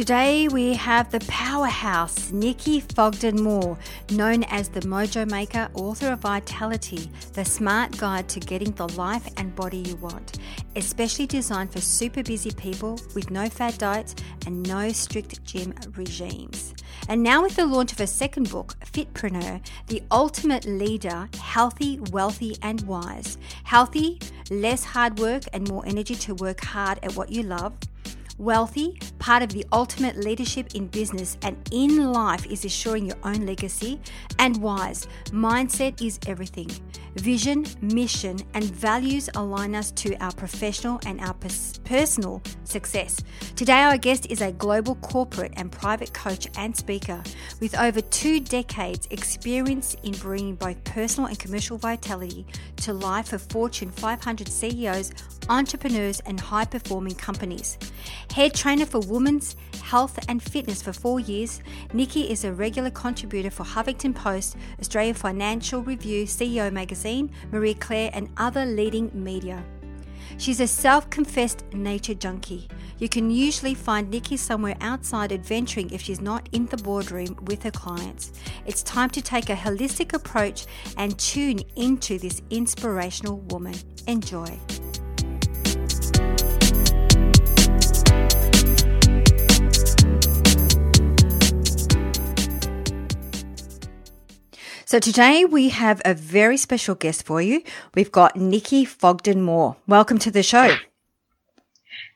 Today we have the powerhouse Nikki Fogden Moore, known as the Mojo Maker, author of Vitality, the smart guide to getting the life and body you want, especially designed for super busy people with no fad diets and no strict gym regimes. And now with the launch of her second book, Fitpreneur, the ultimate leader, healthy, wealthy and wise. Healthy, less hard work and more energy to work hard at what you love Wealthy, part of the ultimate leadership in business and in life is assuring your own legacy. And wise, mindset is everything. Vision, mission, and values align us to our professional and our personal success. Today, our guest is a global corporate and private coach and speaker with over two decades' experience in bringing both personal and commercial vitality to life for Fortune 500 CEOs, entrepreneurs, and high performing companies. Head trainer for women's health and fitness for four years, Nikki is a regular contributor for Huffington Post, Australian Financial Review, CEO Magazine, Marie Claire, and other leading media. She's a self confessed nature junkie. You can usually find Nikki somewhere outside adventuring if she's not in the boardroom with her clients. It's time to take a holistic approach and tune into this inspirational woman. Enjoy. So today we have a very special guest for you. We've got Nikki Fogden Moore. Welcome to the show.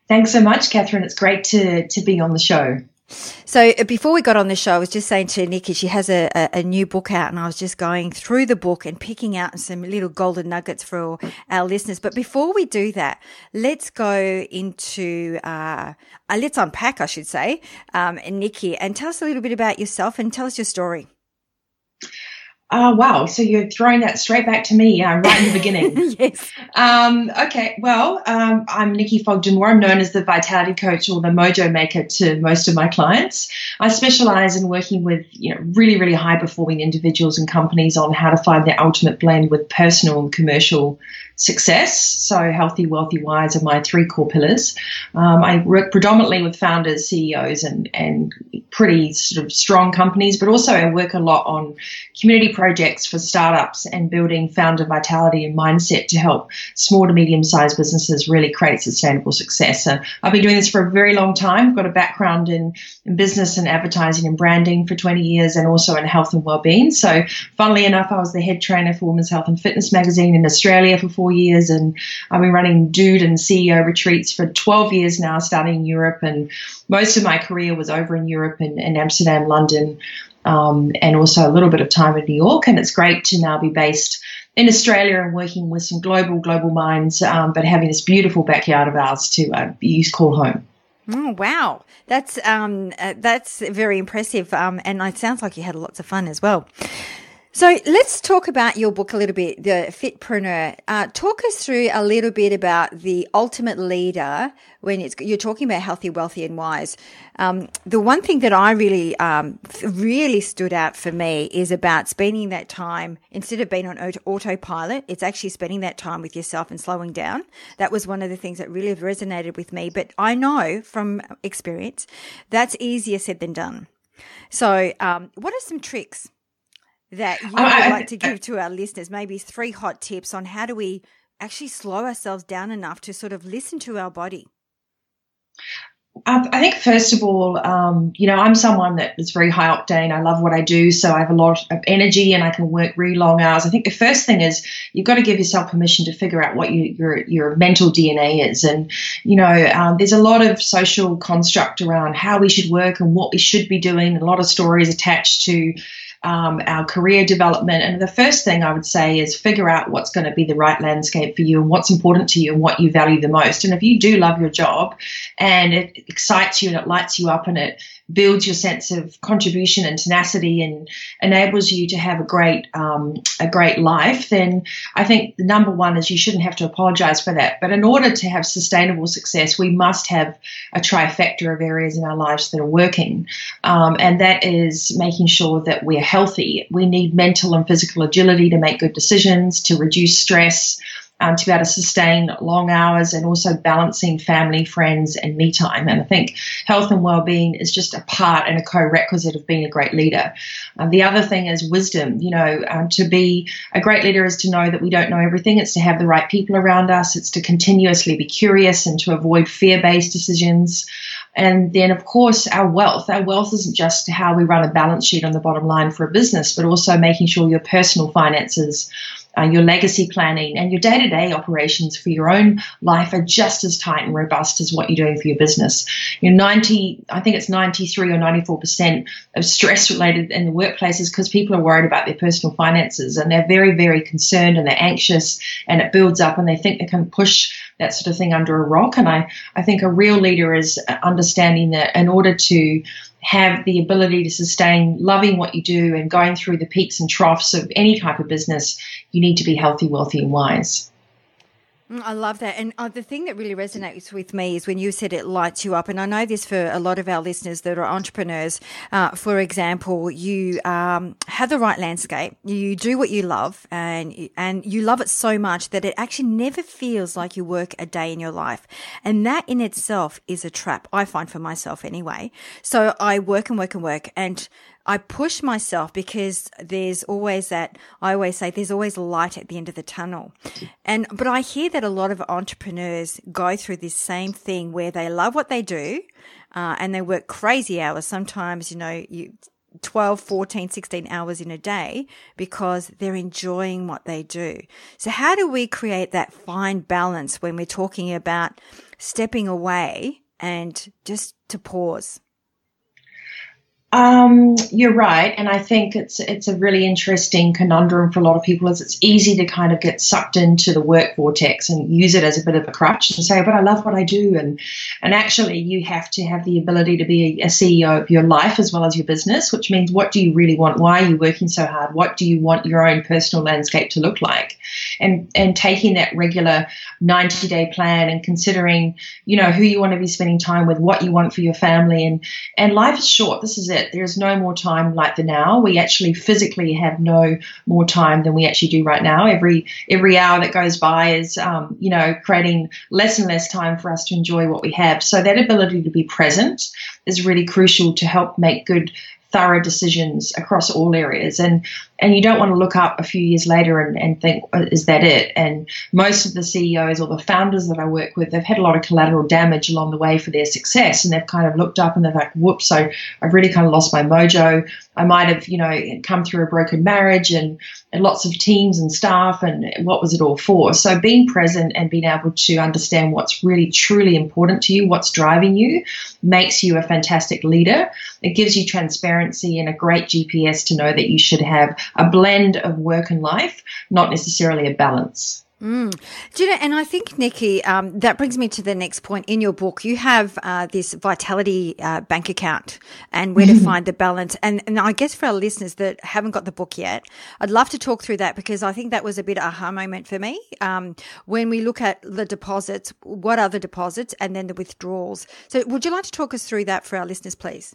Thanks so much, Catherine. It's great to, to be on the show. So uh, before we got on the show, I was just saying to Nikki, she has a, a, a, new book out, and I was just going through the book and picking out some little golden nuggets for our listeners. But before we do that, let's go into uh, uh, let's unpack, I should say, um, Nikki, and tell us a little bit about yourself and tell us your story. Oh, wow. So you're throwing that straight back to me uh, right in the beginning. yes. Um, okay. Well, um, I'm Nikki Fogden Moore. I'm known as the Vitality Coach or the Mojo Maker to most of my clients. I specialize in working with you know, really, really high performing individuals and companies on how to find their ultimate blend with personal and commercial success. So, healthy, wealthy, wise are my three core pillars. Um, I work predominantly with founders, CEOs, and, and pretty sort of strong companies, but also I work a lot on community projects for startups and building founder vitality and mindset to help small to medium sized businesses really create sustainable success. So, I've been doing this for a very long time. I've got a background in, in business and advertising and branding for 20 years and also in health and well-being. So, funnily enough, I was the head trainer for Women's Health and Fitness magazine in Australia for four years, and I've been running Dude and CEO retreats for 12 years now, starting in Europe. And most of my career was over in Europe and, and Amsterdam, London, um, and also a little bit of time in New York. And it's great to now be based in Australia and working with some global, global minds, um, but having this beautiful backyard of ours to uh, use call home. Oh wow, that's um, uh, that's very impressive, um, and it sounds like you had lots of fun as well. So let's talk about your book a little bit, the Fitpreneur. Uh, talk us through a little bit about the ultimate leader when it's, you're talking about healthy, wealthy, and wise. Um, the one thing that I really, um, really stood out for me is about spending that time instead of being on autopilot. It's actually spending that time with yourself and slowing down. That was one of the things that really resonated with me. But I know from experience that's easier said than done. So, um, what are some tricks? That you would like to give to our listeners? Maybe three hot tips on how do we actually slow ourselves down enough to sort of listen to our body? I think first of all, um, you know, I'm someone that is very high octane. I love what I do, so I have a lot of energy and I can work really long hours. I think the first thing is you've got to give yourself permission to figure out what you, your your mental DNA is, and you know, um, there's a lot of social construct around how we should work and what we should be doing. A lot of stories attached to um, our career development. And the first thing I would say is figure out what's going to be the right landscape for you and what's important to you and what you value the most. And if you do love your job and it excites you and it lights you up and it builds your sense of contribution and tenacity and enables you to have a great um, a great life, then I think the number one is you shouldn't have to apologize for that. But in order to have sustainable success, we must have a trifecta of areas in our lives that are working, um, and that is making sure that we're healthy. We need mental and physical agility to make good decisions, to reduce stress um, to be able to sustain long hours and also balancing family, friends, and me time. And I think health and well-being is just a part and a co-requisite of being a great leader. Um, the other thing is wisdom. You know, um, to be a great leader is to know that we don't know everything. It's to have the right people around us. It's to continuously be curious and to avoid fear-based decisions. And then, of course, our wealth. Our wealth isn't just how we run a balance sheet on the bottom line for a business, but also making sure your personal finances uh, your legacy planning, and your day to day operations for your own life are just as tight and robust as what you're doing for your business. You know, 90, I think it's 93 or 94% of stress related in the workplaces because people are worried about their personal finances and they're very, very concerned and they're anxious and it builds up and they think they can push that sort of thing under a rock. And I, I think a real leader is understanding that in order to have the ability to sustain loving what you do and going through the peaks and troughs of any type of business, you need to be healthy, wealthy, and wise. Mm, I love that. And uh, the thing that really resonates with me is when you said it lights you up. And I know this for a lot of our listeners that are entrepreneurs. Uh, for example, you um, have the right landscape, you do what you love, and, and you love it so much that it actually never feels like you work a day in your life. And that in itself is a trap, I find for myself anyway. So I work and work and work. And I push myself because there's always that, I always say there's always light at the end of the tunnel. And, but I hear that a lot of entrepreneurs go through this same thing where they love what they do, uh, and they work crazy hours. Sometimes, you know, you, 12, 14, 16 hours in a day because they're enjoying what they do. So how do we create that fine balance when we're talking about stepping away and just to pause? Um, you're right, and I think it's it's a really interesting conundrum for a lot of people. Is it's easy to kind of get sucked into the work vortex and use it as a bit of a crutch and say, "But I love what I do," and and actually, you have to have the ability to be a, a CEO of your life as well as your business, which means what do you really want? Why are you working so hard? What do you want your own personal landscape to look like? And and taking that regular 90 day plan and considering, you know, who you want to be spending time with, what you want for your family, and and life is short. This is it. There is no more time like the now. We actually physically have no more time than we actually do right now. Every every hour that goes by is, um, you know, creating less and less time for us to enjoy what we have. So that ability to be present is really crucial to help make good thorough decisions across all areas. And and you don't want to look up a few years later and, and think, oh, is that it? And most of the CEOs or the founders that I work with, they've had a lot of collateral damage along the way for their success. And they've kind of looked up and they're like, whoops, so I've really kind of lost my mojo. I might have, you know, come through a broken marriage and, lots of teams and staff and what was it all for? So being present and being able to understand what's really truly important to you, what's driving you, makes you a fantastic leader. It gives you transparency and a great GPS to know that you should have a blend of work and life, not necessarily a balance. Mm. Do you know, and I think, Nikki, um, that brings me to the next point. In your book, you have uh, this vitality uh, bank account and where to mm-hmm. find the balance. And, and I guess for our listeners that haven't got the book yet, I'd love to talk through that because I think that was a bit aha moment for me. Um, when we look at the deposits, what are the deposits and then the withdrawals? So would you like to talk us through that for our listeners, please?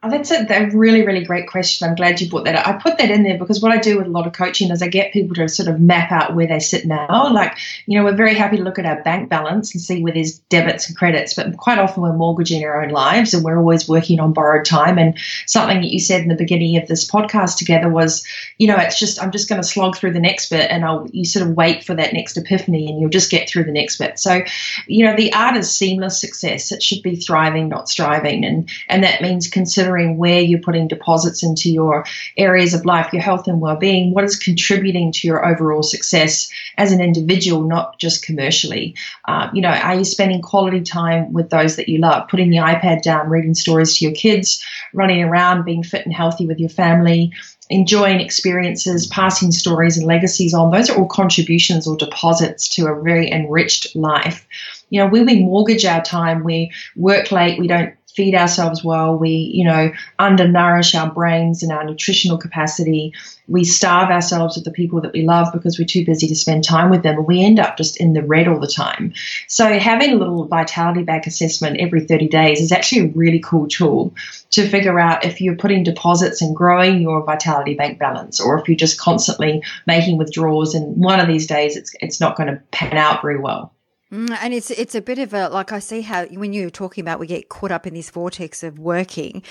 Oh, that's a, a, really, really great question. I'm glad you brought that up. I put that in there because what I do with a lot of coaching is I get people to sort of map out where they sit now. Like, you know, we're very happy to look at our bank balance and see where there's debits and credits, but quite often we're mortgaging our own lives and we're always working on borrowed time. And something that you said in the beginning of this podcast together was, you know, it's just, I'm just going to slog through the next bit and I'll, you sort of wait for that next epiphany and you'll just get through the next bit. So, you know, the art is seamless success. It should be thriving, not striving. And, and that means considering where you're putting deposits into your areas of life, your health and well-being, what is contributing to your overall success as an individual, not just commercially. Uh, you know, are you spending quality time with those that you love, putting the iPad down, reading stories to your kids, running around, being fit and healthy with your family, enjoying experiences, passing stories and legacies on. Those are all contributions or deposits to a very enriched life. You know, when we mortgage our time, we work late, we don't feed ourselves well, we, you know, undernourish our brains and our nutritional capacity. We starve ourselves with the people that we love because we're too busy to spend time with them, and we end up just in the red all the time. So, having a little vitality bank assessment every 30 days is actually a really cool tool to figure out if you're putting deposits and growing your vitality bank balance, or if you're just constantly making withdrawals. And one of these days, it's it's not going to pan out very well. Mm, and it's it's a bit of a like I see how when you're talking about we get caught up in this vortex of working,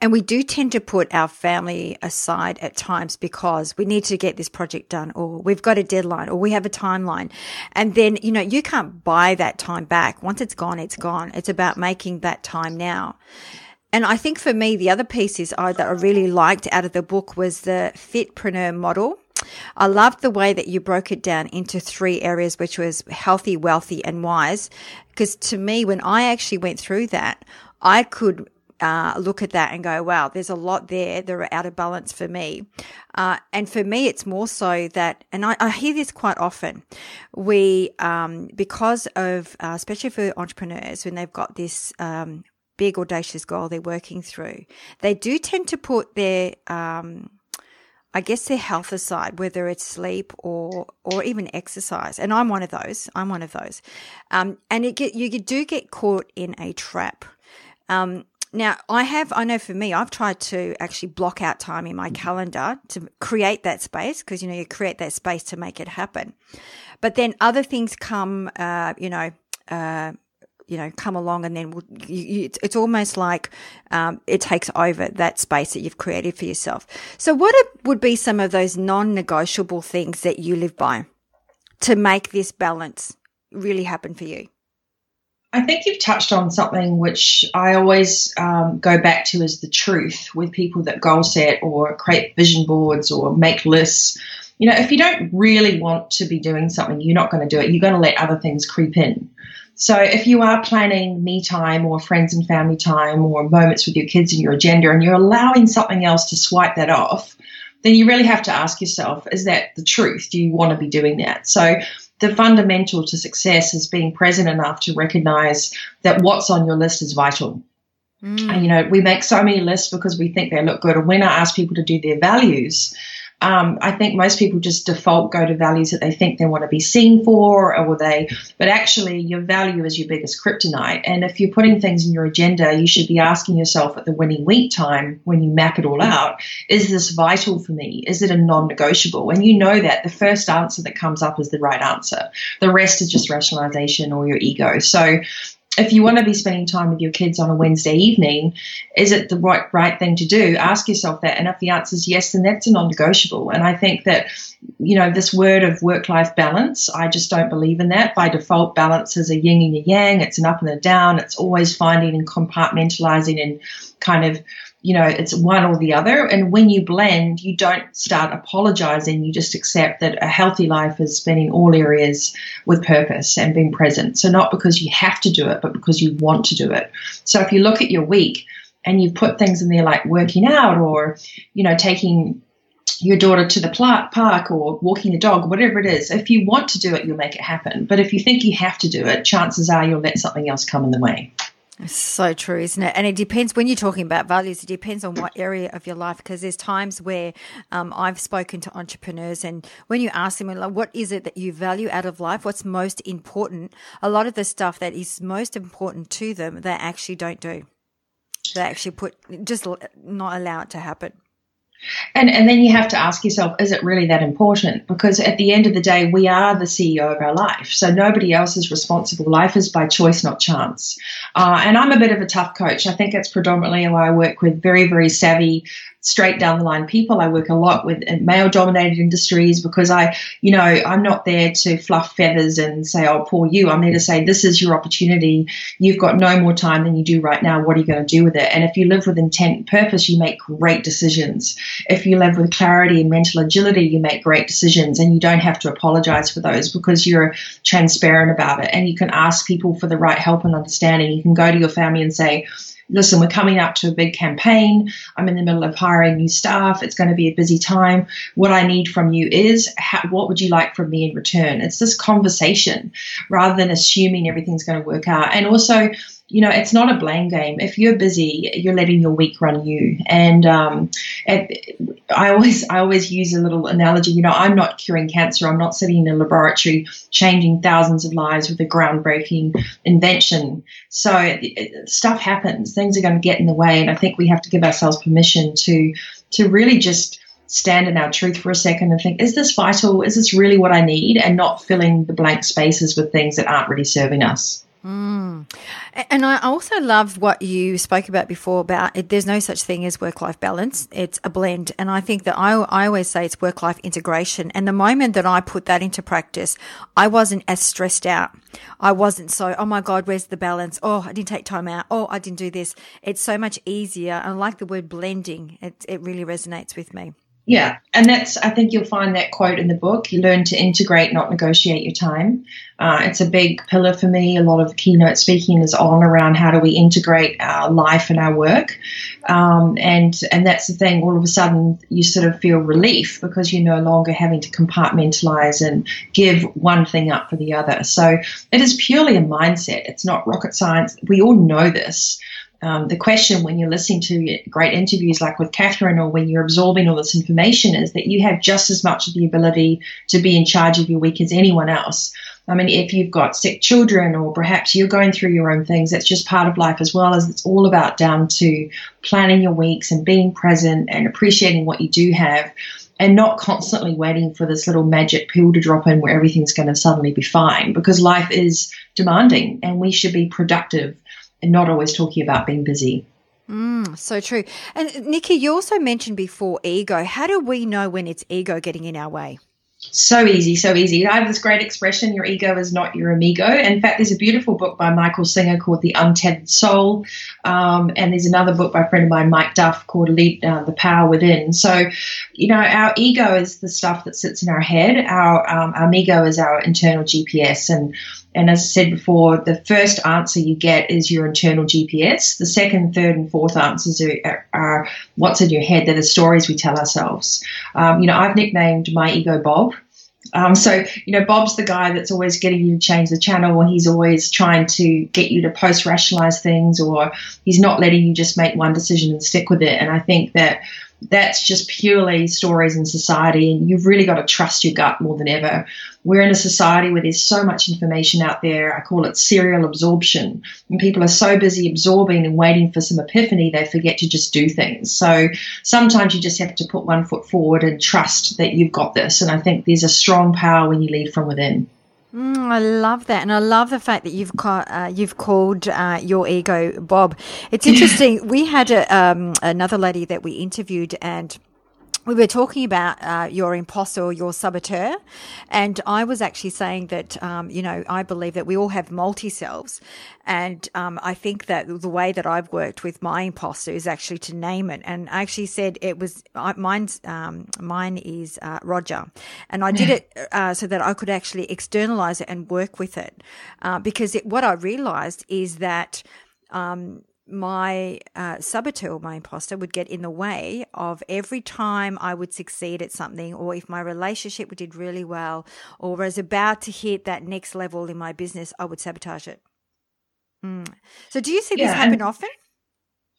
and we do tend to put our family aside at times because we need to get this project done, or we've got a deadline, or we have a timeline, and then you know you can't buy that time back. Once it's gone, it's gone. It's about making that time now. And I think for me, the other piece is I, that I really liked out of the book was the Fitpreneur model I loved the way that you broke it down into three areas, which was healthy, wealthy, and wise. Because to me, when I actually went through that, I could uh, look at that and go, wow, there's a lot there that are out of balance for me. Uh, and for me, it's more so that, and I, I hear this quite often, we, um, because of, uh, especially for entrepreneurs, when they've got this, um, big audacious goal they're working through, they do tend to put their, um, I guess their health aside, whether it's sleep or or even exercise, and I'm one of those. I'm one of those, um, and it get you do get caught in a trap. Um, now, I have, I know for me, I've tried to actually block out time in my calendar to create that space because, you know, you create that space to make it happen. But then other things come, uh, you know, uh, you know, come along and then we'll, you, it's, almost like um, it takes over that space that you've created for yourself. So, what would be some of those non negotiable things that you live by to make this balance really happen for you? I think you've touched on something which I always um, go back to as the truth with people that goal set or create vision boards or make lists. You know, if you don't really want to be doing something, you're not going to do it. You're going to let other things creep in. So if you are planning me time or friends and family time or moments with your kids in your agenda and you're allowing something else to swipe that off, then you really have to ask yourself, is that the truth? Do you want to be doing that? So the fundamental to success is being present enough to recognize that what's on your list is vital. Mm. And, you know, we make so many lists because we think they look good. And when I ask people to do their values, um, I think most people just default go to values that they think they want to be seen for, or they, but actually your value is your biggest kryptonite. And if you're putting things in your agenda, you should be asking yourself at the winning week time when you map it all out, is this vital for me? Is it a non-negotiable? And you know that the first answer that comes up is the right answer. The rest is just rationalization or your ego. So if you want to be spending time with your kids on a Wednesday evening, is it the right right thing to do? Ask yourself that, and if the answer is yes, then that's a non-negotiable. And I think that you know this word of work-life balance, I just don't believe in that. By default, balance is a yin and a yang. It's an up and a down. It's always finding and compartmentalizing and kind of you know, it's one or the other. And when you blend, you don't start apologizing. You just accept that a healthy life is spending all areas with purpose and being present. So not because you have to do it, but because you want to do it. So if you look at your week and you put things in there like working out or, you know, taking your daughter to the park or walking the dog, whatever it is, if you want to do it, you'll make it happen. But if you think you have to do it, chances are you'll let something else come in the way. It's so true, isn't it? And it depends when you're talking about values, it depends on what area of your life, because there's times where um, I've spoken to entrepreneurs, and when you ask them, like, what is it that you value out of life? What's most important? A lot of the stuff that is most important to them, they actually don't do. They actually put just not allow it to happen. And and then you have to ask yourself, is it really that important? Because at the end of the day, we are the CEO of our life. So nobody else is responsible. Life is by choice, not chance. Uh, and I'm a bit of a tough coach. I think it's predominantly why I work with very, very savvy straight down the line people. I work a lot with uh, male dominated industries because I, you know, I'm not there to fluff feathers and say, oh, poor you. I'm there to say, this is your opportunity. You've got no more time than you do right now. What are you going to do with it? And if you live with intent and purpose, you make great decisions. If you live with clarity and mental agility, you make great decisions and you don't have to apologize for those because you're transparent about it. And you can ask people for the right help and understanding. You can go to your family and say, listen, we're coming up to a big campaign. I'm in the middle of hiring new staff. It's going to be a busy time. What I need from you is how, what would you like from me in return? It's this conversation rather than assuming everything's going to work out. And also, you know, it's not a blame game. If you're busy, you're letting your week run you. And um, it, I always, I always use a little analogy. You know, I'm not curing cancer. I'm not sitting in a laboratory changing thousands of lives with a groundbreaking invention. So it, it, stuff happens. Things are going to get in the way, and I think we have to give ourselves permission to to really just stand in our truth for a second and think, is this vital? Is this really what I need? And not filling the blank spaces with things that aren't really serving us. Mm. And I also love what you spoke about before about it, there's no such thing as work life balance. It's a blend. And I think that I, I always say it's work life integration. And the moment that I put that into practice, I wasn't as stressed out. I wasn't so, oh my God, where's the balance? Oh, I didn't take time out. Oh, I didn't do this. It's so much easier. I like the word blending. It, it really resonates with me. Yeah, and that's I think you'll find that quote in the book. You learn to integrate, not negotiate your time. Uh, it's a big pillar for me. A lot of keynote speaking is on around how do we integrate our life and our work, um, and and that's the thing. All of a sudden, you sort of feel relief because you're no longer having to compartmentalize and give one thing up for the other. So it is purely a mindset. It's not rocket science. We all know this um, the question when you're listening to great interviews like with Catherine or when you're absorbing all this information is that you have just as much of the ability to be in charge of your week as anyone else. I mean, if you've got sick children or perhaps you're going through your own things, that's just part of life as well as it's all about down to planning your weeks and being present and appreciating what you do have and not constantly waiting for this little magic pill to drop in where everything's going to suddenly be fine because life is demanding and we should be productive and not always talking about being busy. Mm, so true. And Nikki, you also mentioned before ego. How do we know when it's ego getting in our way? So easy, so easy. I have this great expression your ego is not your amigo. In fact, there's a beautiful book by Michael Singer called The Untethered Soul. Um, and there's another book by a friend of mine, Mike Duff, called Lead, uh, The Power Within. So, you know, our ego is the stuff that sits in our head, our, um, our ego is our internal GPS. And and as I said before, the first answer you get is your internal GPS. The second, third, and fourth answers are, are what's in your head. They're the stories we tell ourselves. Um, you know, I've nicknamed my ego Bob. Um, so, you know, Bob's the guy that's always getting you to change the channel, or he's always trying to get you to post rationalize things, or he's not letting you just make one decision and stick with it. And I think that that's just purely stories in society, and you've really got to trust your gut more than ever. We're in a society where there's so much information out there. I call it serial absorption. And people are so busy absorbing and waiting for some epiphany, they forget to just do things. So sometimes you just have to put one foot forward and trust that you've got this. And I think there's a strong power when you lead from within. Mm, I love that, and I love the fact that you've uh, you've called uh, your ego Bob. It's interesting. we had a, um, another lady that we interviewed, and we were talking about uh, your imposter your saboteur, and I was actually saying that um, you know I believe that we all have multi selves, and um, I think that the way that I've worked with my imposter is actually to name it. And I actually said it was mine's um, mine is uh, Roger, and I did it uh, so that I could actually externalize it and work with it, uh, because it, what I realized is that. Um, my uh, saboteur, my imposter, would get in the way of every time I would succeed at something, or if my relationship did really well, or was about to hit that next level in my business, I would sabotage it. Mm. So, do you see this happen often?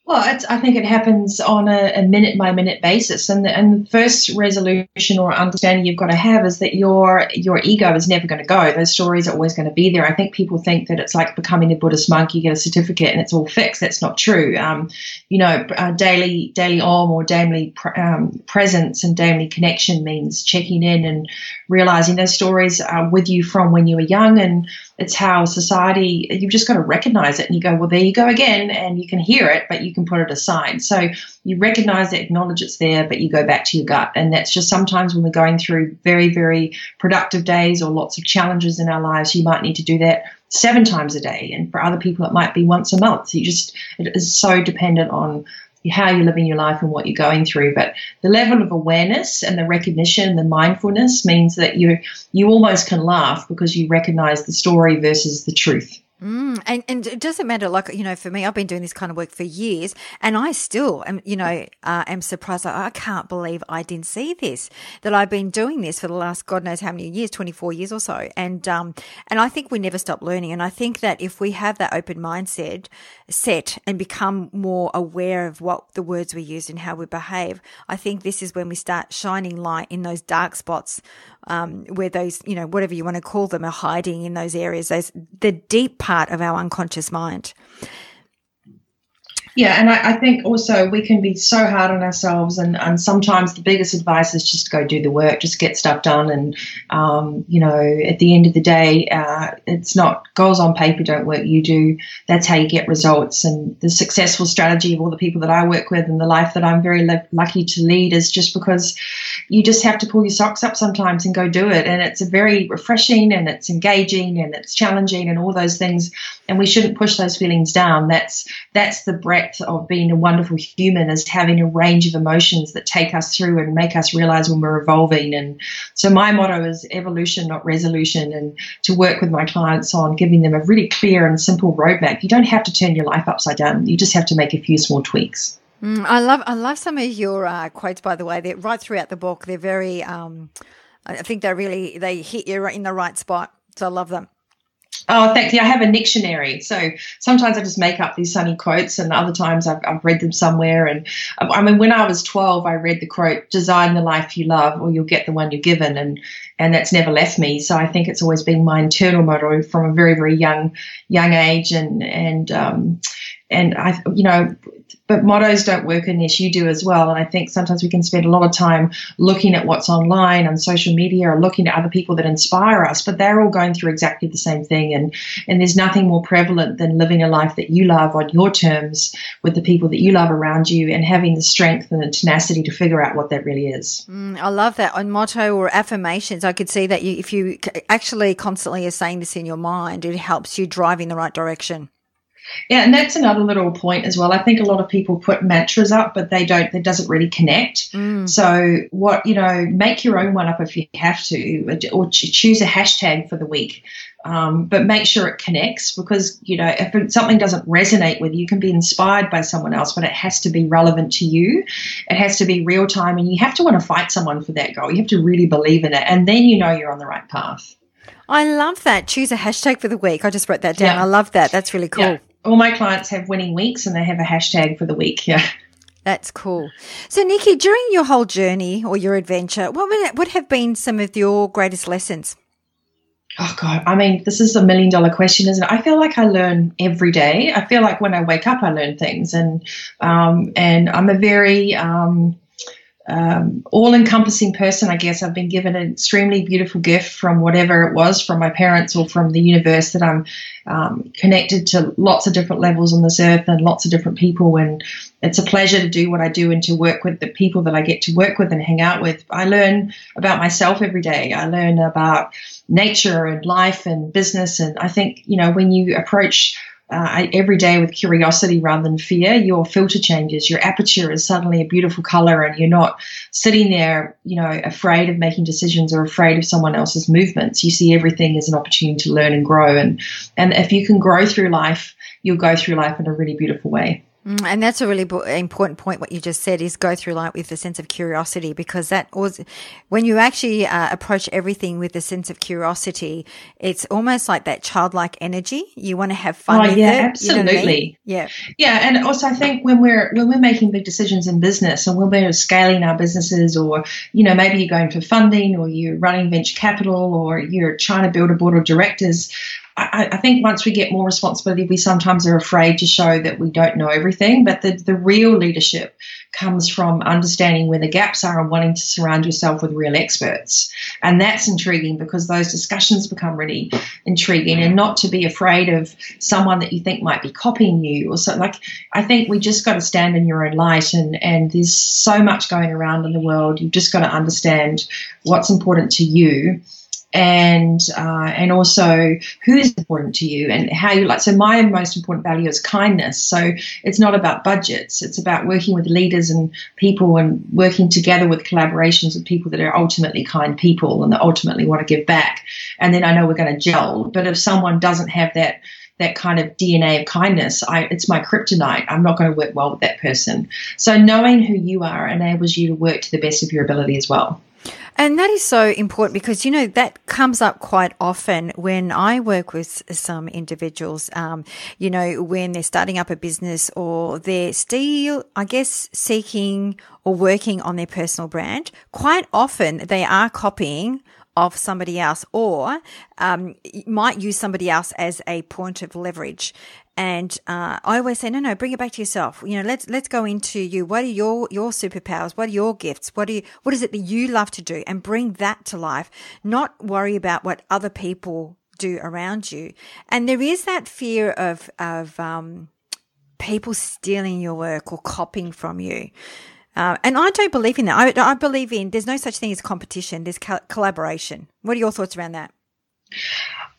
Well, I think it happens on a, a, minute by minute basis, and the, and the first resolution or understanding you've got to have is that your your ego is never going to go. Those stories are always going to be there. I think people think that it's like becoming a Buddhist monk; you get a certificate and it's all fixed. That's not true. Um, you know, uh, daily daily om or daily um, presence and daily connection means checking in and realizing those stories are with you from when you were young and it's how society you've just got to recognize it and you go well there you go again and you can hear it but you can put it aside. So you recognize it acknowledge it's there but you go back to your gut. And that's just sometimes when we're going through very very productive days or lots of challenges in our lives you might need to do that seven times a day. And for other people it might be once a month. You just it is so dependent on how you're living your life and what you're going through. But the level of awareness and the recognition the mindfulness means that you you almost can laugh because you recognize the story versus the truth. Mm, and, and it doesn't matter, like, you know, for me, I've been doing this kind of work for years and I still am, you know, uh, am surprised. Like, I can't believe I didn't see this, that I've been doing this for the last God knows how many years, 24 years or so. And, um, and I think we never stop learning. And I think that if we have that open mindset set and become more aware of what the words we use and how we behave, I think this is when we start shining light in those dark spots um, where those, you know, whatever you want to call them, are hiding in those areas, those the deep part of our unconscious mind. Yeah, and I, I, think also we can be so hard on ourselves, and, and sometimes the biggest advice is just go do the work, just get stuff done. And, um, you know, at the end of the day, uh, it's not goals on paper don't work, you do. That's how you get results. And the successful strategy of all the people that I work with and the life that I'm very lucky to lead is just because you just have to pull your socks up sometimes and go do it. And it's a very refreshing and it's engaging and it's challenging and all those things. And we shouldn't push those feelings down. That's, that's the of being a wonderful human is having a range of emotions that take us through and make us realize when we're evolving. And so my motto is evolution, not resolution, and to work with my clients on giving them a really clear and simple roadmap. You don't have to turn your life upside down. You just have to make a few small tweaks. Mm, I love I love some of your uh, quotes. By the way, they're right throughout the book. They're very. Um, I think they really they hit you in the right spot. So I love them. Oh, thank you. I have a dictionary. So sometimes I just make up these sunny quotes, and other times I've, I've, read them somewhere. And I mean, when I was 12, I read the quote, design the life you love, or you'll get the one you're given. And, and that's never left me. So I think it's always been my internal motto from a very, very young, young age. And, and, um, and I, you know, but mottos don't work unless you do as well. And I think sometimes we can spend a lot of time looking at what's online on social media or looking at other people that inspire us, but they're all going through exactly the same thing. And, and there's nothing more prevalent than living a life that you love on your terms with the people that you love around you and having the strength and the tenacity to figure out what that really is. Mm, I love that. On motto or affirmations, I could see that you, if you actually constantly are saying this in your mind, it helps you drive in the right direction. Yeah, and that's another little point as well. I think a lot of people put mantras up, but they don't. It doesn't really connect. Mm. So, what you know, make your own one up if you have to, or choose a hashtag for the week. Um, but make sure it connects because you know if something doesn't resonate with you, you can be inspired by someone else, but it has to be relevant to you. It has to be real time, and you have to want to fight someone for that goal. You have to really believe in it, and then you know you're on the right path. I love that. Choose a hashtag for the week. I just wrote that down. Yeah. I love that. That's really cool. Yeah all my clients have winning weeks and they have a hashtag for the week. Yeah. That's cool. So, Nikki, during your whole journey or your adventure, what would, would have been some of your greatest lessons? Oh God, I mean, this is a million dollar question, isn't it? I feel like I learn every day. I feel like when I wake up, I learn things, and um, and I'm a very um, um, all encompassing person, I guess. I've been given an extremely beautiful gift from whatever it was from my parents or from the universe that I'm um, connected to lots of different levels on this earth and lots of different people. And it's a pleasure to do what I do and to work with the people that I get to work with and hang out with. I learn about myself every day. I learn about nature and life and business. And I think, you know, when you approach uh, every day with curiosity rather than fear, your filter changes. Your aperture is suddenly a beautiful color, and you're not sitting there, you know, afraid of making decisions or afraid of someone else's movements. You see everything as an opportunity to learn and grow. And and if you can grow through life, you'll go through life in a really beautiful way. Mm, and that's a really important point. What you just said is go through life with a sense of curiosity because that was when you actually uh, approach everything with a sense of curiosity, it's almost like that childlike energy. You want to have fun. Oh yeah, it, absolutely. You know I mean? Yeah, yeah, and also I think when we're when we're making big decisions in business and when we're scaling our businesses, or you know maybe you're going for funding, or you're running venture capital, or you're trying to build a board of directors, I, I, think once we get more responsibility, we sometimes are afraid to show that we don't know everything. But the, the real leadership comes from understanding where the gaps are and wanting to surround yourself with real experts. And that's intriguing because those discussions become really intriguing and not to be afraid of someone that you think might be copying you or so like I think we just got to stand in your own light and, and there's so much going around in the world. You've just got to understand what's important to you and uh, and also who is important to you and how you like. So my most important value is kindness. So it's not about budgets. It's about working with leaders and people and working together with collaborations with people that are ultimately kind people and that ultimately want to give back. And then I know we're going to gel. But if someone doesn't have that that kind of DNA of kindness, I, it's my kryptonite. I'm not going to work well with that person. So knowing who you are enables you to work to the best of your ability as well. And that is so important because, you know, that comes up quite often when I work with some individuals, um, you know, when they're starting up a business or they're still, I guess, seeking or working on their personal brand. Quite often they are copying of somebody else or um, might use somebody else as a point of leverage. And uh, I always say, no, no, bring it back to yourself. You know, let's let's go into you. What are your your superpowers? What are your gifts? What are you, what is it that you love to do? And bring that to life. Not worry about what other people do around you. And there is that fear of of um, people stealing your work or copying from you. Uh, and I don't believe in that. I, I, believe in there's no such thing as competition. There's co- collaboration. What are your thoughts around that?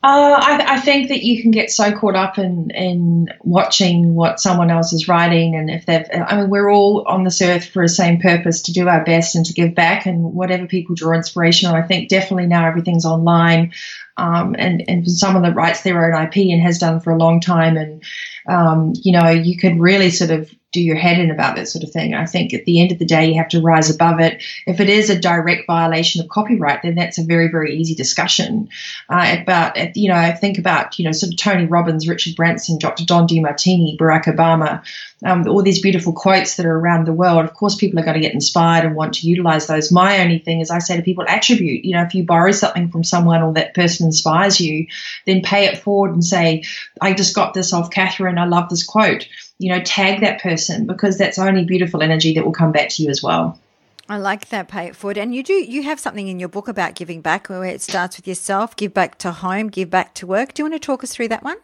Uh, I, I, think that you can get so caught up in, in watching what someone else is writing, and if they've, I mean, we're all on this earth for the same purpose to do our best and to give back, and whatever people draw inspiration on. I think definitely now everything's online, um, and and someone that writes their own IP and has done for a long time, and um, you know, you could really sort of do your head in about that sort of thing. I think at the end of the day, you have to rise above it. If it is a direct violation of copyright, then that's a very, very easy discussion. Uh, but, you know, think about, you know, sort of Tony Robbins, Richard Branson, Dr. Don Demartini, Barack Obama, um, all these beautiful quotes that are around the world. Of course, people are going to get inspired and want to utilize those. My only thing is I say to people, attribute. You know, if you borrow something from someone or that person inspires you, then pay it forward and say, I just got this off Catherine. I love this quote you know, tag that person because that's only beautiful energy that will come back to you as well. I like that pay it forward. And you do you have something in your book about giving back where it starts with yourself, give back to home, give back to work. Do you want to talk us through that one?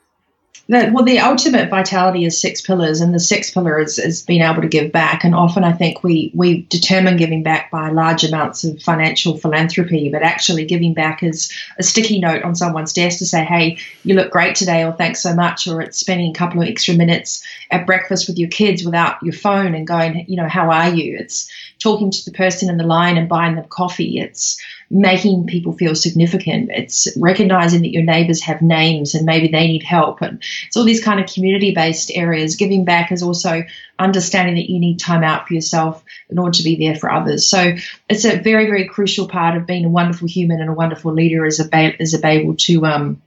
The, well, the ultimate vitality is six pillars, and the sixth pillar is, is being able to give back. And often, I think we we determine giving back by large amounts of financial philanthropy, but actually giving back is a sticky note on someone's desk to say, "Hey, you look great today," or "Thanks so much," or it's spending a couple of extra minutes at breakfast with your kids without your phone and going, you know, "How are you?" It's talking to the person in the line and buying them coffee. It's making people feel significant. It's recognizing that your neighbors have names and maybe they need help. And it's all these kind of community based areas. Giving back is also understanding that you need time out for yourself in order to be there for others. So it's a very, very crucial part of being a wonderful human and a wonderful leader is, a, is able to, um,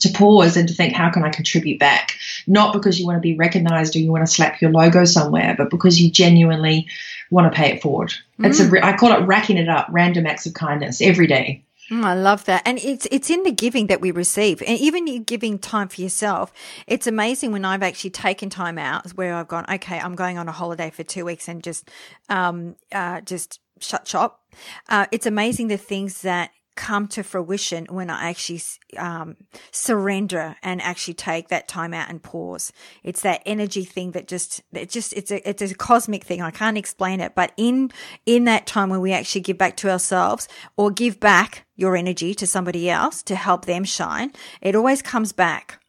to pause and to think, how can I contribute back? Not because you want to be recognized or you want to slap your logo somewhere, but because you genuinely want to pay it forward. Mm. It's a, mm. I call it racking it up, random acts of kindness every day. Mm, I love that. And it's it's in the giving that we receive. And even you giving time for yourself, it's amazing when I've actually taken time out where I've gone, okay, I'm going on a holiday for two weeks and just um uh just shut shop. Uh, it's amazing the things that come to fruition when I actually um, surrender and actually take that time out and pause. It's that energy thing that just it just it's a it's a cosmic thing. I can't explain it, but in in that time when we actually give back to ourselves or give back your energy to somebody else to help them shine, it always comes back.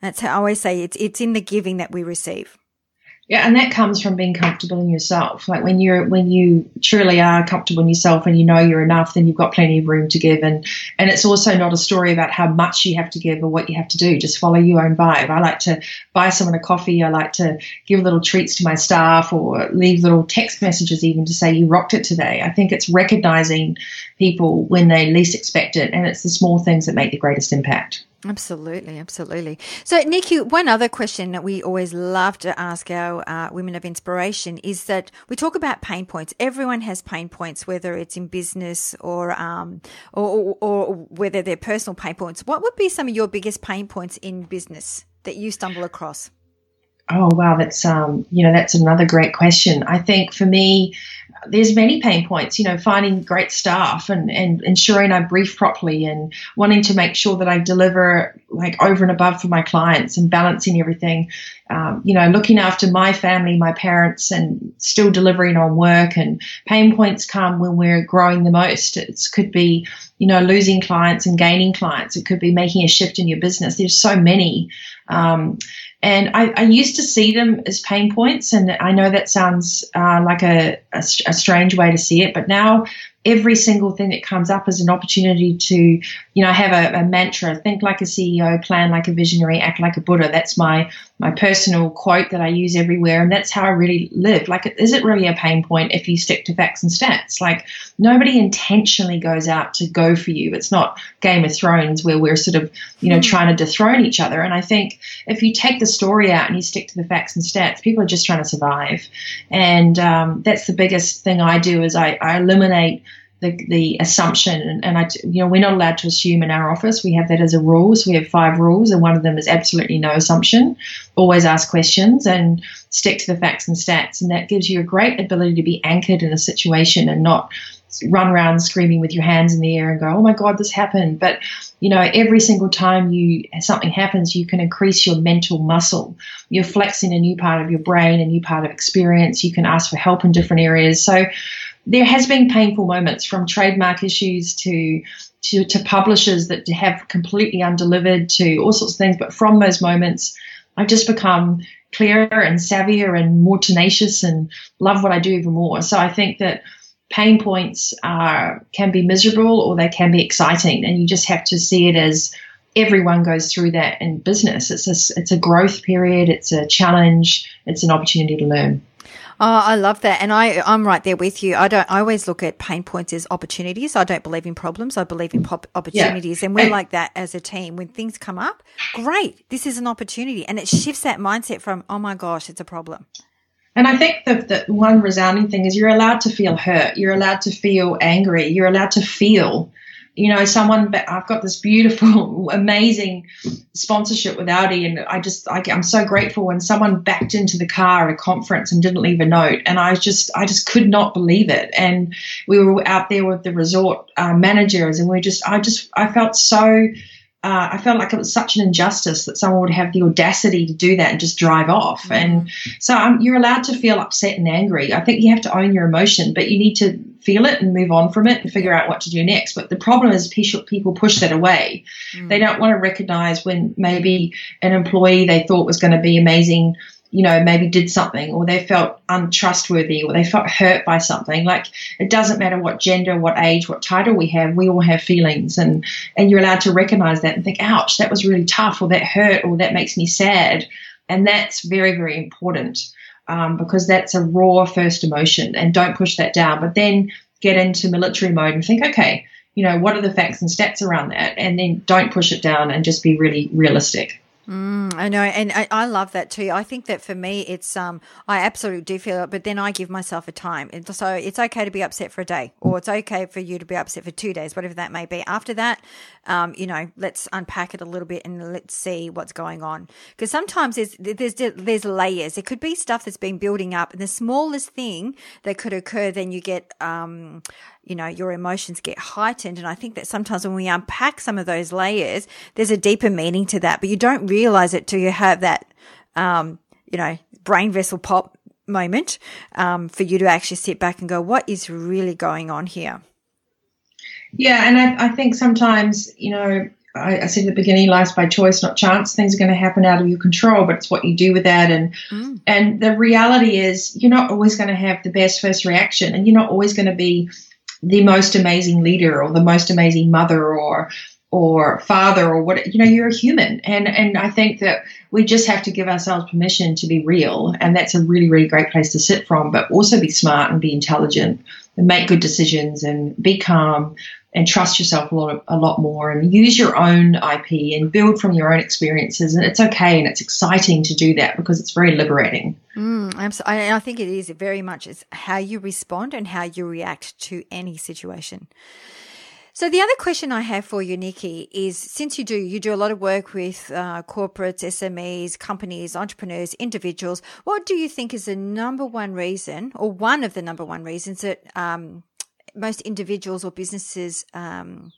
That's how I always say it's it's in the giving that we receive. Yeah, and that comes from being comfortable in yourself. Like when you're when you truly are comfortable in yourself and you know you're enough, then you've got plenty of room to give. And and it's also not a story about how much you have to give or what you have to do. Just follow your own vibe. I like to buy someone a coffee. I like to give little treats to my staff or leave little text messages even to say you rocked it today. I think it's recognizing people when they least expect it, and it's the small things that make the greatest impact. Absolutely, absolutely. So, Nikki, one other question that we always love to ask our uh, women of inspiration is that we talk about pain points. Everyone has pain points, whether it's in business or, um, or, or, or whether they're personal pain points. What would be some of your biggest pain points in business that you stumble across? Oh wow, that's um, you know that's another great question. I think for me, there's many pain points, you know, finding great staff and, and ensuring I brief properly and wanting to make sure that I deliver like over and above for my clients and balancing everything. Um, you know, looking after my family, my parents, and still delivering on work. And pain points come when we're growing the most. It could be, you know, losing clients and gaining clients. It could be making a shift in your business. There's so many. Um, and I, I, used to see them as pain points, and I know that sounds uh, like a, a, a, strange way to see it, but now every single thing that comes up is an opportunity to, you know, have a, a, mantra, think like a CEO, plan like a visionary, act like a Buddha. That's my my personal quote that I use everywhere, and that's how I really live. Like, is it really a pain point if you stick to facts and stats? Like, nobody intentionally goes out to go for you. It's not Game of Thrones where we're sort of, you know, mm. trying to dethrone each other. And I think if you take the story out and you stick to the facts and stats, people are just trying to survive, and um, that's the biggest thing I do is I, I eliminate the, the assumption, and, and I, you know, we're not allowed to assume in our office. We have that as a rule. So we have five rules, and one of them is absolutely no assumption. Always ask questions and stick to the facts and stats, and that gives you a great ability to be anchored in a situation and not run around screaming with your hands in the air and go, "Oh my God, this happened!" But you know, every single time you something happens, you can increase your mental muscle. You're flexing a new part of your brain, a new part of experience. You can ask for help in different areas. So there has been painful moments from trademark issues to to, to publishers that have completely undelivered to all sorts of things. But from those moments, I've just become clearer and savvier and more tenacious and love what I do even more. So I think that pain points are can be miserable or they can be exciting, and you just have to see it as everyone goes through that in business. It's a, it's a growth period, it's a challenge, it's an opportunity to learn. Oh, I love that. And I, I'm right there with you. I don't, I always look at pain points as opportunities. I don't believe in problems. I believe in pop- opportunities. Yeah. And we're like that as a team. When things come up, great. This is an opportunity. And it shifts that mindset from, oh my gosh, it's a problem. And I think that the one resounding thing is you're allowed to feel hurt. You're allowed to feel angry. You're allowed to feel you know, someone, I've got this beautiful, amazing sponsorship with Audi, and I just, I, am so grateful when someone backed into the car at a conference and didn't leave a note, and I just, I just could not believe it. And we were out there with the resort uh, managers, and we just, I just, I felt so uh, I felt like it was such an injustice that someone would have the audacity to do that and just drive off. Mm-hmm. And so um, you're allowed to feel upset and angry. I think you have to own your emotion, but you need to feel it and move on from it and figure out what to do next. But the problem is people push that away. Mm. They don't want to recognize when maybe an employee they thought was going to be amazing you know, maybe did something or they felt untrustworthy or they felt hurt by something. Like it doesn't matter what gender, what age, what title we have, we all have feelings and, and you're allowed to recognize that and think, ouch, that was really tough or that hurt or that makes me sad. And that's very, very important um, because that's a raw first emotion and don't push that down. But then get into military mode and think, okay, you know, what are the facts and stats around that? And then don't push it down and just be really realistic. Mm, I know, and I, I, love that too. I think that for me, it's um, I absolutely do feel it, but then I give myself a time. And so it's okay to be upset for a day, or it's okay for you to be upset for two days, whatever that may be. After that, um, you know, let's unpack it a little bit and let's see what's going on. Because sometimes there's there's there's layers. It could be stuff that's been building up, and the smallest thing that could occur, then you get um you know, your emotions get heightened. And I think that sometimes when we unpack some of those layers, there's a deeper meaning to that, but you don't realize it till you have that, um, you know, brain vessel pop moment, um, for you to actually sit back and go, what is really going on here? Yeah. And I, I think sometimes, you know, I, I, said at the beginning, life's by choice, not chance. Things are going to happen out of your control, but it's what you do with that. And mm. and the reality is, you're not always going to have the best first reaction, and you're not always going to be the most amazing leader or the most amazing mother or or father or what you know you're a human. And and I think that we just have to give ourselves permission to be real. And that's a really really great place to sit from but also be smart and be intelligent and make good decisions and be calm and trust yourself a lot a lot more and use your own IP and build from your own experiences and it's okay and it's exciting to do that because it's very liberating. Mm, I think it is very much it's how you respond and how you react to any situation. So the other question I have for you, Nikki, is since you do you do a lot of work with uh, corporates, SMEs, companies, entrepreneurs, individuals, what do you think is the number one reason, or one of the number one reasons that um, most individuals or businesses um,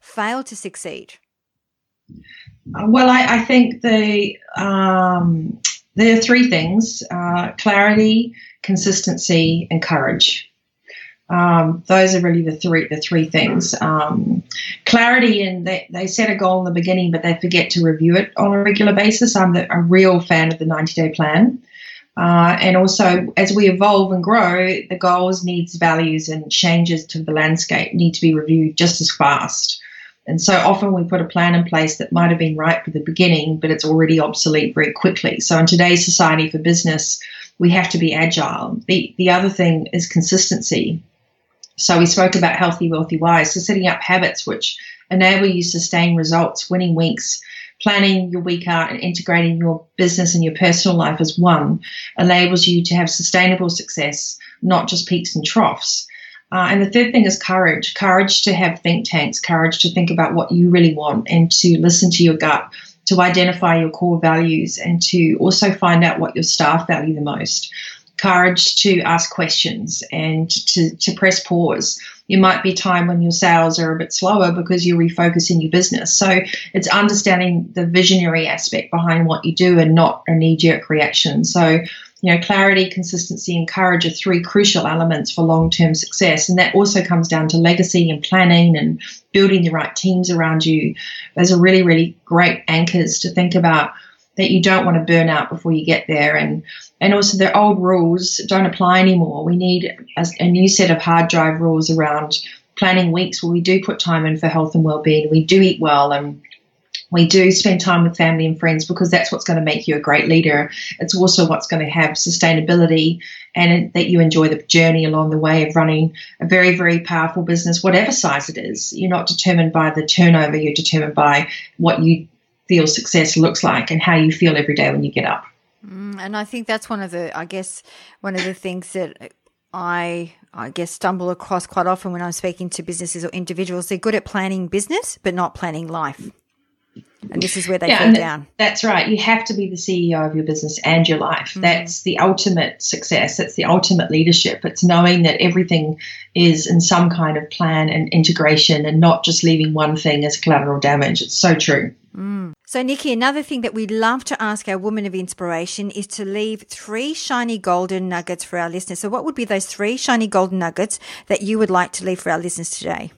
fail to succeed? Well, I, I think the um, there are three things: uh, clarity, consistency, and courage. Um, those are really the three the three things. Um, clarity, and they, they set a goal in the beginning, but they forget to review it on a regular basis. I'm the, a real fan of the 90 day plan. Uh, and also, as we evolve and grow, the goals, needs, values, and changes to the landscape need to be reviewed just as fast. And so often we put a plan in place that might have been right for the beginning, but it's already obsolete very quickly. So in today's society for business, we have to be agile. The, the other thing is consistency. So we spoke about healthy, wealthy, wise. So setting up habits which enable you sustain results, winning weeks, planning your week out and integrating your business and your personal life as one enables you to have sustainable success, not just peaks and troughs. Uh, and the third thing is courage. Courage to have think tanks, courage to think about what you really want and to listen to your gut, to identify your core values, and to also find out what your staff value the most courage to ask questions and to, to press pause. It might be time when your sales are a bit slower because you're refocusing your business. So it's understanding the visionary aspect behind what you do and not a knee jerk reaction. So, you know, clarity, consistency, and courage are three crucial elements for long term success. And that also comes down to legacy and planning and building the right teams around you. Those are really, really great anchors to think about that you don't want to burn out before you get there. And and also the old rules don't apply anymore. We need a, a new set of hard drive rules around planning weeks where we do put time in for health and well-being. We do eat well and we do spend time with family and friends because that's what's going to make you a great leader. It's also what's going to have sustainability and that you enjoy the journey along the way of running a very, very powerful business, whatever size it is. You're not determined by the turnover, you're determined by what you feel success looks like and how you feel every day when you get up. Mm, and I think that's one of the, I guess, one of the things that I, I guess, stumble across quite often when I'm speaking to businesses or individuals. They're good at planning business, but not planning life. And this is where they yeah, fall down. That's right. You have to be the CEO of your business and your life. Mm. That's the ultimate success. That's the ultimate leadership. It's knowing that everything is in some kind of plan and integration and not just leaving one thing as collateral damage. It's so true. Mm. So, Nikki, another thing that we love to ask our woman of inspiration is to leave three shiny golden nuggets for our listeners. So, what would be those three shiny golden nuggets that you would like to leave for our listeners today?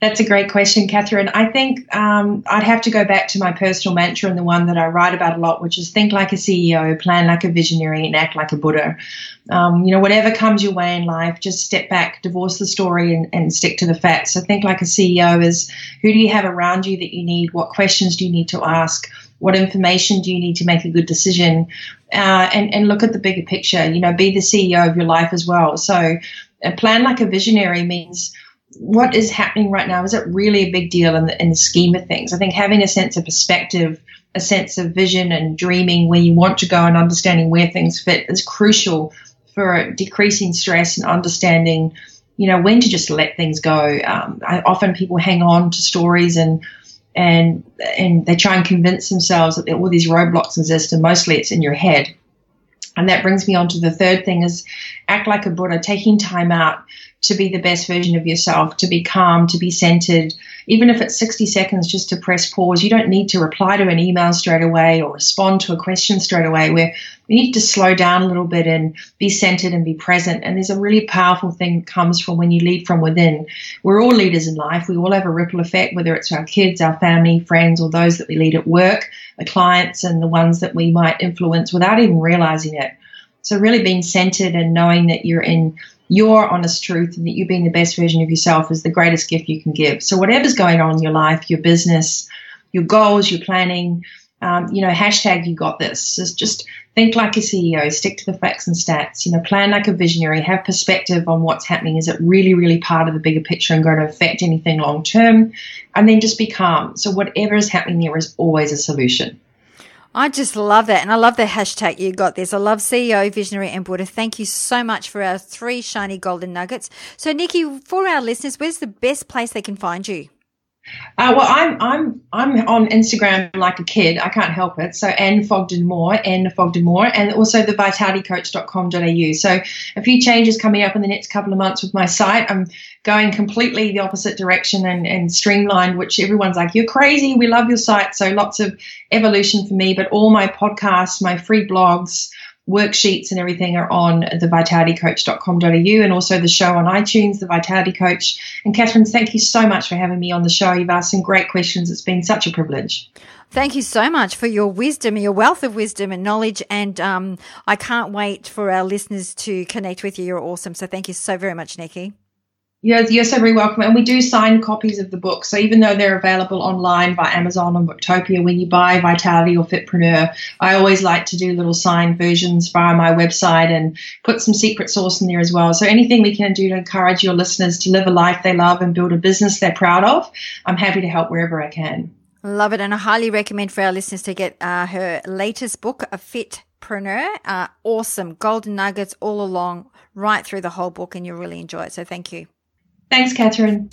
That's a great question, Catherine. I think um, I'd have to go back to my personal mantra and the one that I write about a lot, which is think like a CEO, plan like a visionary, and act like a Buddha. Um, you know, whatever comes your way in life, just step back, divorce the story, and, and stick to the facts. So think like a CEO is who do you have around you that you need? What questions do you need to ask? What information do you need to make a good decision? Uh, and, and look at the bigger picture. You know, be the CEO of your life as well. So, a plan like a visionary means what is happening right now is it really a big deal in the, in the scheme of things? I think having a sense of perspective, a sense of vision and dreaming where you want to go and understanding where things fit is crucial for decreasing stress and understanding, you know, when to just let things go. Um, I, often people hang on to stories and and and they try and convince themselves that all these roadblocks exist, and mostly it's in your head. And that brings me on to the third thing is act like a Buddha, taking time out to be the best version of yourself, to be calm, to be centered. Even if it's 60 seconds just to press pause, you don't need to reply to an email straight away or respond to a question straight away. Where we need to slow down a little bit and be centered and be present. And there's a really powerful thing that comes from when you lead from within. We're all leaders in life. We all have a ripple effect, whether it's our kids, our family, friends, or those that we lead at work, the clients, and the ones that we might influence without even realizing it. So really being centered and knowing that you're in your honest truth and that you being the best version of yourself is the greatest gift you can give. So whatever's going on in your life, your business, your goals, your planning, um, you know, hashtag you got this. Just, just think like a CEO, stick to the facts and stats, you know, plan like a visionary, have perspective on what's happening. Is it really, really part of the bigger picture and going to affect anything long term? And then just be calm. So whatever is happening, there is always a solution. I just love that. And I love the hashtag you got this. I love CEO, Visionary, and Buddha. Thank you so much for our three shiny golden nuggets. So, Nikki, for our listeners, where's the best place they can find you? Uh, well, I'm I'm I'm on Instagram like a kid. I can't help it. So N Fogden Moore, N Fogden Moore, and also the vitalitycoach.com.au. So a few changes coming up in the next couple of months with my site. I'm going completely the opposite direction and, and streamlined, which everyone's like, you're crazy. We love your site. So lots of evolution for me, but all my podcasts, my free blogs, worksheets and everything are on the vitalitycoach.com.au and also the show on iTunes, The Vitality Coach. And Catherine, thank you so much for having me on the show. You've asked some great questions. It's been such a privilege. Thank you so much for your wisdom, your wealth of wisdom and knowledge. And um, I can't wait for our listeners to connect with you. You're awesome. So thank you so very much, Nikki. You're, you're so very welcome. And we do sign copies of the book. So even though they're available online by Amazon and Booktopia, when you buy Vitality or Fitpreneur, I always like to do little signed versions via my website and put some secret sauce in there as well. So anything we can do to encourage your listeners to live a life they love and build a business they're proud of, I'm happy to help wherever I can. Love it. And I highly recommend for our listeners to get uh, her latest book, A Fitpreneur. Uh, awesome. Golden nuggets all along, right through the whole book, and you'll really enjoy it. So thank you. Thanks, Catherine.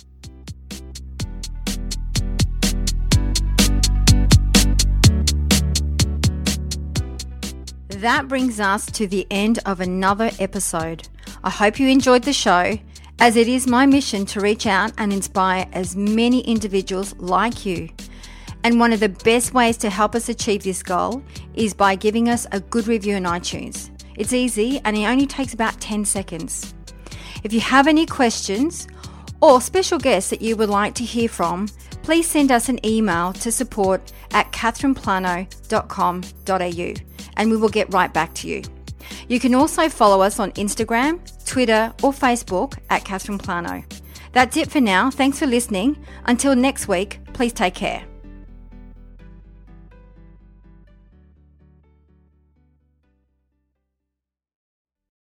That brings us to the end of another episode. I hope you enjoyed the show, as it is my mission to reach out and inspire as many individuals like you. And one of the best ways to help us achieve this goal is by giving us a good review on iTunes. It's easy and it only takes about 10 seconds. If you have any questions or special guests that you would like to hear from, please send us an email to support at catherineplano.com.au and we will get right back to you. You can also follow us on Instagram, Twitter, or Facebook at Catherine Plano. That's it for now. Thanks for listening. Until next week, please take care.